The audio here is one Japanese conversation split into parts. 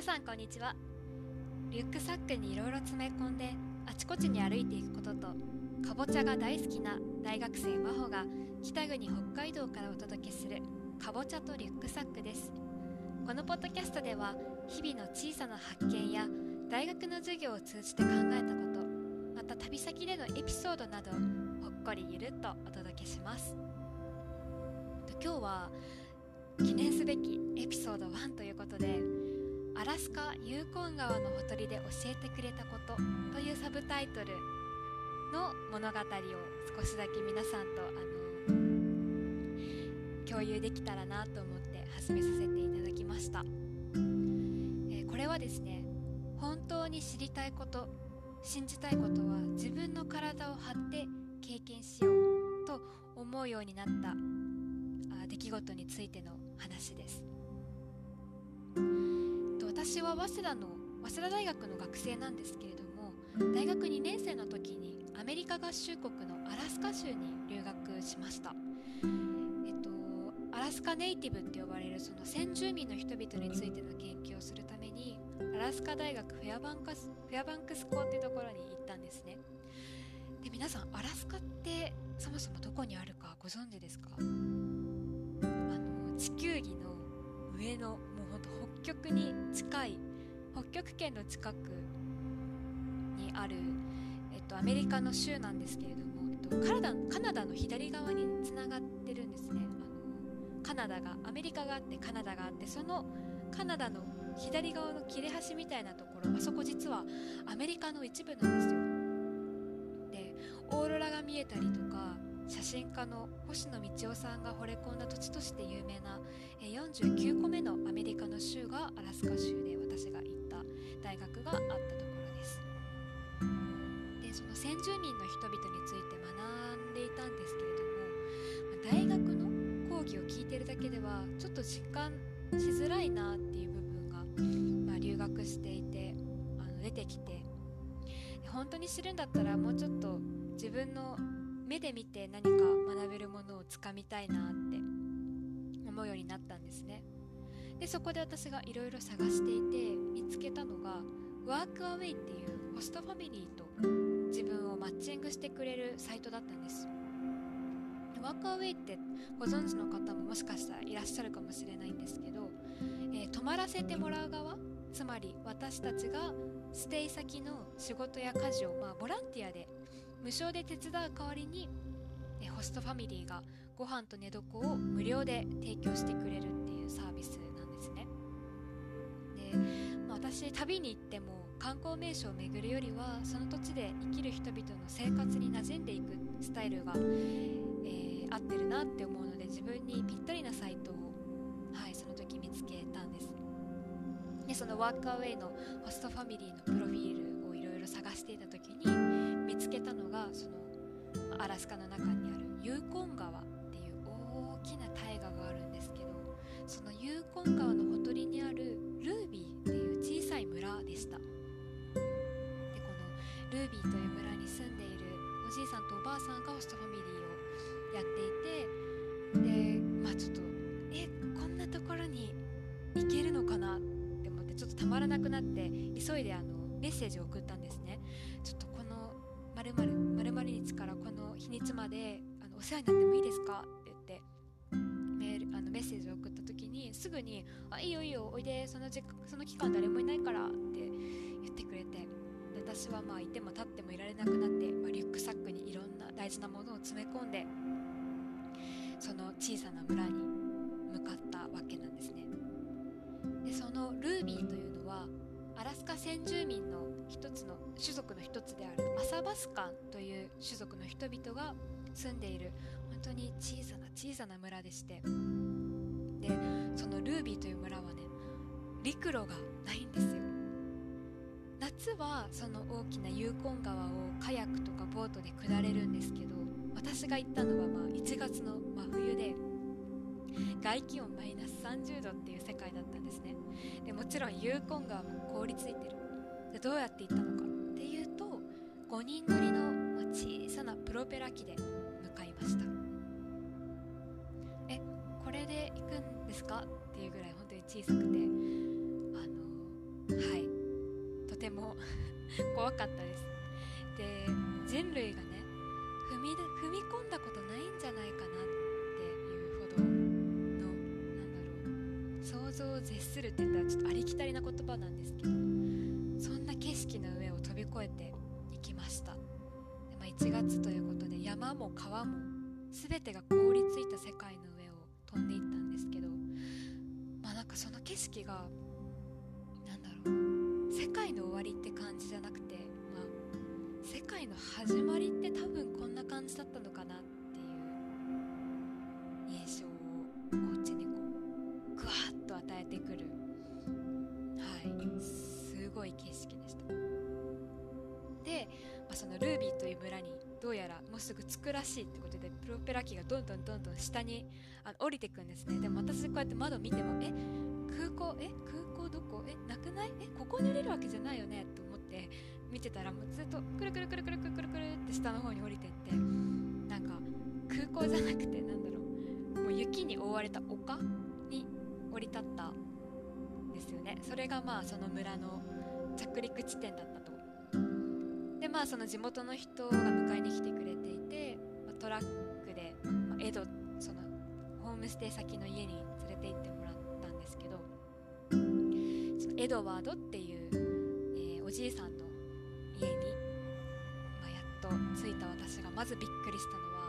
皆さんこんにちは。リュックサックにいろいろ詰め込んであちこちに歩いていくこととかぼちゃが大好きな大学生真帆が北国北海道からお届けするかぼちゃとリュックサックです。このポッドキャストでは日々の小さな発見や大学の授業を通じて考えたことまた旅先でのエピソードなどほっこりゆるっとお届けします。今日は記念すべきエピソード1ということでアラスカユーコン川のほとりで教えてくれたことというサブタイトルの物語を少しだけ皆さんとあの共有できたらなと思って始めさせていただきました、えー、これはですね本当に知りたいこと信じたいことは自分の体を張って経験しようと思うようになった出来事についての話です。私は早稲田の早稲田大学の学生なんですけれども大学2年生の時にアメリカ合衆国のアラスカ州に留学しました。えっとアラスカネイティブって呼ばれるその先住民の人々についての研究をするためにアラスカ大学フェアバンクスフェアバンクス校っていうところに行ったんですね。で皆さんアラスカってそもそもどこにあるかご存知ですか？あの地球儀の上の北極に近い北極圏の近くにある、えっと、アメリカの州なんですけれども、えっと、カナダカナダの左側につながってるんですね。あのカナダがアメリカがあってカナダがあってそのカナダの左側の切れ端みたいなところあそこ実はアメリカの一部なんですよ。でオーロラが見えたりとか写真家の星野道夫さんが惚れ込んだ土地として有名な49個目のアメリカの州がアラスカ州で私が行った大学があったところです。でその先住民の人々について学んでいたんですけれども大学の講義を聞いてるだけではちょっと実感しづらいなっていう部分が、まあ、留学していてあの出てきて本当に知るんだったらもうちょっと自分の目で見て何か学べるものをつかみたいなって思うようになったんですね。でそこで私がいろいろ探していて見つけたのがワークアウェイっていうホストファミリーと自分をマッチングしてくれるサイトだったんです。ワークアウェイってご存知の方ももしかしたらいらっしゃるかもしれないんですけど、えー、泊まらせてもらう側つまり私たちがステイ先の仕事や家事を、まあ、ボランティアで無償で手伝う代わりにホストファミリーがご飯と寝床を無料で提供してくれるっていうサービスなんですね。で、まあ、私旅に行っても観光名所を巡るよりはその土地で生きる人々の生活に馴染んでいくスタイルが、えー、合ってるなって思うので自分にぴったりなサイトを、はい、その時見つけたんです。でそのワークアウェイのホストファミリーのプロフィールをいろいろ探していた時にけたのがそのアラスカの中にあるユーコン川っていう大きな大河があるんですけどそのユーコン川のほとりにあるルービーっていう小さい村でした。でこのルービーという村に住んでいるおじいさんとおばあさんがホストファミリーをやっていてでまあちょっとえこんなところに行けるのかなって思ってちょっとたまらなくなって急いであのメッセージを送ったんです日にちまであのお世話になってもいいですか?」って言ってメールあのメッセージを送った時にすぐに「あいいよいいよおいでその時その期間誰もいないから」って言ってくれて私はまあいても立ってもいられなくなって、まあ、リュックサックにいろんな大事なものを詰め込んでその小さな村に向かったわけなんですねでそのルービーというのはアラスカ先住民の一つの種族の一つであるアサバスカン種族の人々が住んでいる。本当に小さな小さな村でして。でそのルービーという村はね陸路がないんですよ。夏はその大きなユーコン川をカヤックとかボートで下れるんですけど私が行ったのはまあ1月の真冬で外気温マイナス30度っていう世界だったんですね。でもちろんユーコン川も凍りついてる。でどうやって行ったのかっていうと5人乗りの小さなプロペラ機で向かいましたえこれで行くんですか？っていうぐらい本当に小さくてあのはい。とても 怖かったです。で人類がね踏み踏み込んだことないんじゃないかなっていうほどのなんだろう想像を絶するって言ったらちょっとありきたりな言葉なんですけどそんな景色の上を飛び越えていきました、まあ、1月ということで山も川も全てが凍りついた世界の上を飛んでいったんですけどまあなんかその景色が何だろう世界の終わりって感じじゃなくてまあ世界の始まりって多分すぐ着くらしいってことでプロペラ機がどんどんどんどん下にあの降りてくんですね。でも私こうやって窓見てもえ空港え空港どこ？えなくない？えここに降りるわけじゃないよね？と思って見てたらもうずっとくるくるくるくるくるくるくるって下の方に降りてってなんか空港じゃなくてなんだろう。もう雪に覆われた丘に降り立ったんですよね。それがまあその村の着陸地点だったまあその地元の人が迎えに来てくれていて、まあ、トラックで、まあ、エドそのホームステイ先の家に連れて行ってもらったんですけどそのエドワードっていう、えー、おじいさんの家に、まあ、やっと着いた私がまずびっくりしたのは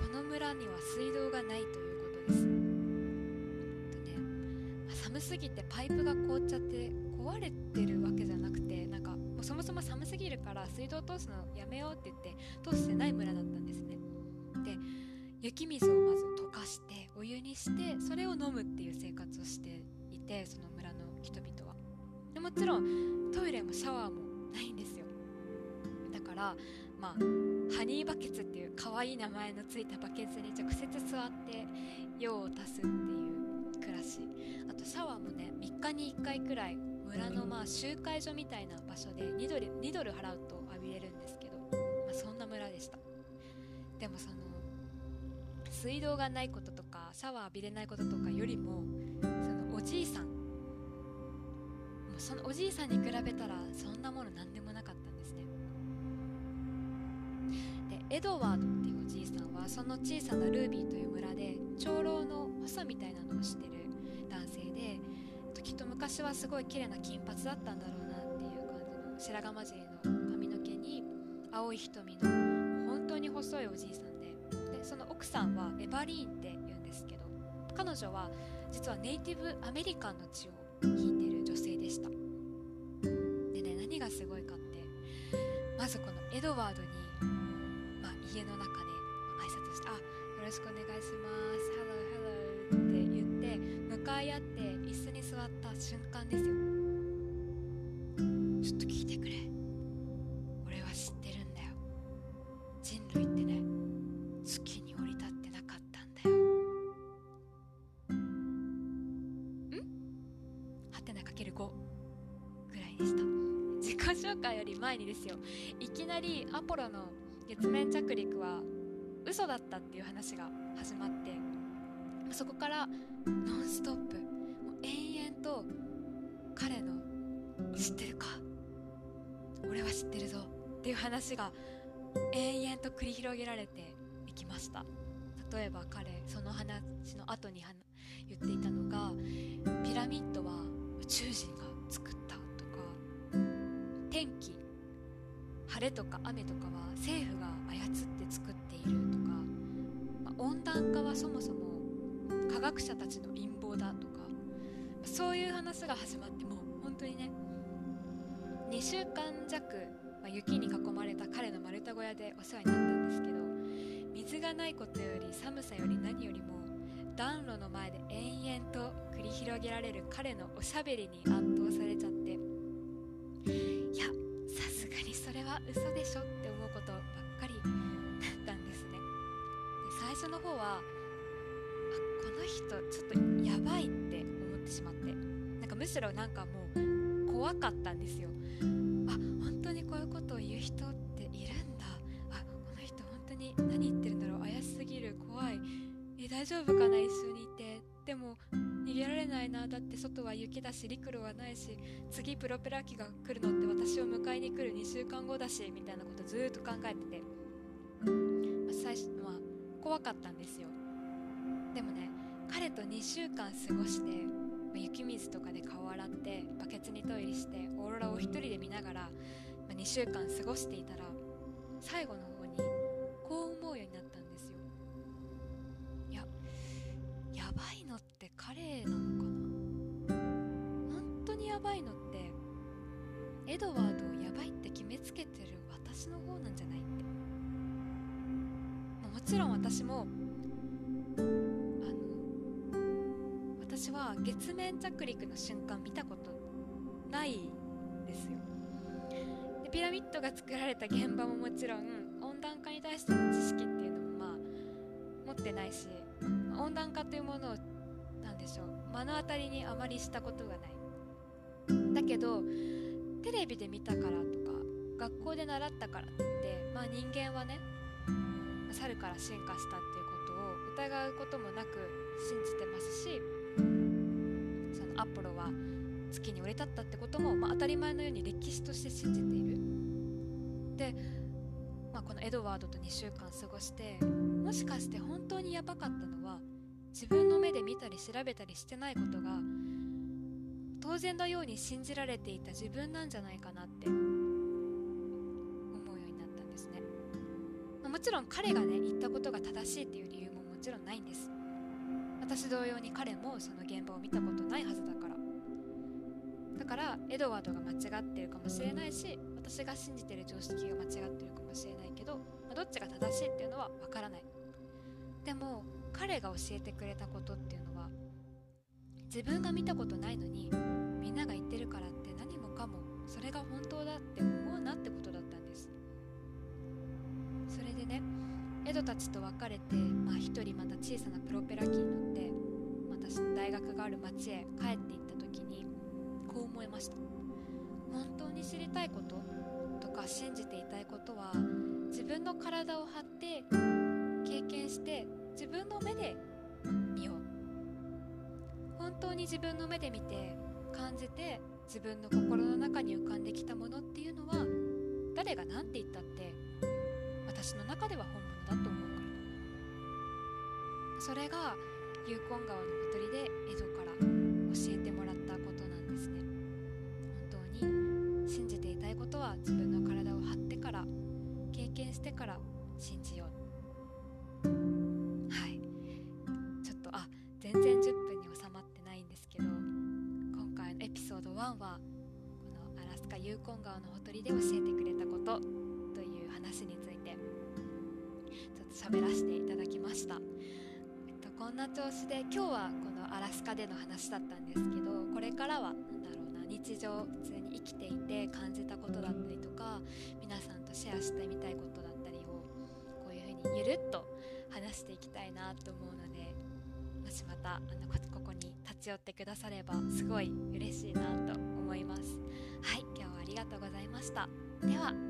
この村には水道がないということです。とね、寒すぎてパイプが凍っちゃって壊れてるわけじゃなくてなんかもうそもそも寒すぎるから水道通すのやめようって言って通してない村だったんですね。で雪水をまず溶かしてお湯にしてそれを飲むっていう生活をしていてその村の人々は。でもちろんトイレもシャワーもないんですよ。だからまあハニーバケツっていう可愛い名前のついたバケツに直接座って用を足すっていう暮らし。あとシャワーもね3日に1回くらい村のまあ集会所みたいな場所で2ドル ,2 ドル払うと浴びれるんですけど、まあ、そんな村でした。でもその水道がないこととかシャワー浴びれないこととかよりもそのおじいさんもそのおじいさんに比べたらそんなもの何でもなかったんですね。でエドワードっていうおじいさんはその小さなルービーという村で長老の補みたいなのをしてる昔はすごい綺麗な金髪だったんだろうなっていう感じの白髪混じりの髪の毛に青い瞳の本当に細いおじいさんででその奥さんはエバリーンって言うんですけど彼女は実はネイティブアメリカンの血を引いてる女性でした。でね何がすごいかってまずこのエドワードに、まあ、家の中で挨拶して「あよろしくお願いします」「Hello Hello」って言って向かい合って座った瞬間ですよ。ちょっと聞いてくれ。俺は知ってるんだよ。人類ってね月に降り立ってなかったんだよ。ん？はてなかける5ぐらいでした。自己紹介より前にですよ。いきなりアポロの月面着陸は嘘だったっていう話が始まってそこからノンストップ。と彼の「知ってるか。俺は知ってるぞ」っていう話が延々と繰り広げられていきました。例えば彼その話の後に言っていたのがピラミッドは宇宙人が作ったとか天気晴れとか雨とかは政府が操って作っているとか、温暖化はそもそも科学者たちの陰謀だとそういう話が始まってもう本当にね2週間弱、まあ、雪に囲まれた彼の丸太小屋でお世話になったんですけど水がないことより寒さより何よりも暖炉の前で延々と繰り広げられる彼のおしゃべりに圧倒されちゃっていやさすがにそれは嘘でしょって思うことばっかりだったんですね。で最初の方はこの人ちょっとやばいってしろなんかもう怖かったんですよ。あ本当にこういうことを言う人っているんだ。あこの人本当に何言ってるんだろう。怪しすぎる怖い。え大丈夫かな一緒にいて。でも逃げられないなだって外は雪だし陸路はないし次プロペラ機が来るのって私を迎えに来る2週間後だしみたいなことずっと考えてて、まあ、最初は怖かったんですよ。でもね彼と2週間過ごして、雪水とかで顔洗ってバケツにトイレしてオーロラを一人で見ながら、まあ、2週間過ごしていたら最後の方にこう思うようになったんですよ。いややばいのって彼なのかな？本当にやばいのってエドワードをやばいって決めつけてる私の方なんじゃないって、まあ、もちろん私も私は月面着陸の瞬間見たことないですよ。でピラミッドが作られた現場ももちろん温暖化に対しての知識っていうのもまあ持ってないし温暖化というものを何でしょう目の当たりにあまりしたことがない。だけどテレビで見たからとか学校で習ったからってまあ人間はね猿から進化したっていうことを疑うこともなく信じてますしアポロは月に降り立ったってことも、まあ、当たり前のように歴史として信じている。で、まあ、このエドワードと2週間過ごしてもしかして本当にやばかったのは自分の目で見たり調べたりしてないことが当然のように信じられていた自分なんじゃないかなって思うようになったんですね、ま、もちろん彼がね言ったことが正しいっていう理由ももちろんないんです。私同様に彼もその現場を見たことないはずだから。だからエドワードが間違ってるかもしれないし私が信じてる常識が間違ってるかもしれないけど、まあ、どっちが正しいっていうのはわからない。でも彼が教えてくれたことっていうのは自分が見たことないのにみんなが言ってるからって何もかもそれが本当だって思うなってことエドたちと別れて、まあ、一人また小さなプロペラ機に乗って私の大学がある町へ帰っていった時にこう思いました。本当に知りたいこととか信じていたいことは自分の体を張って経験して自分の目で見よう。本当に自分の目で見て感じて自分の心の中に浮かんできたものっていうのは誰が何て言ったって私の中では本だと思うから。それがユーコン川のほとりで江戸から教えてもらったことなんですね。本当に信じていたいことは自分の体を張ってから経験してから信じよう。はい。ちょっとあ全然10分に収まってないんですけど今回のエピソード1はこのアラスカユーコン川のほとりで教え喋らせていただきました、えっと、こんな調子で今日はこのアラスカでの話だったんですけどこれからは何だろうな日常普通に生きていて感じたことだったりとか皆さんとシェアしてみたいことだったりをこういうふうにゆるっと話していきたいなと思うのでもしまたあのここに立ち寄ってくださればすごい嬉しいなと思います。はい今日はありがとうございました。では。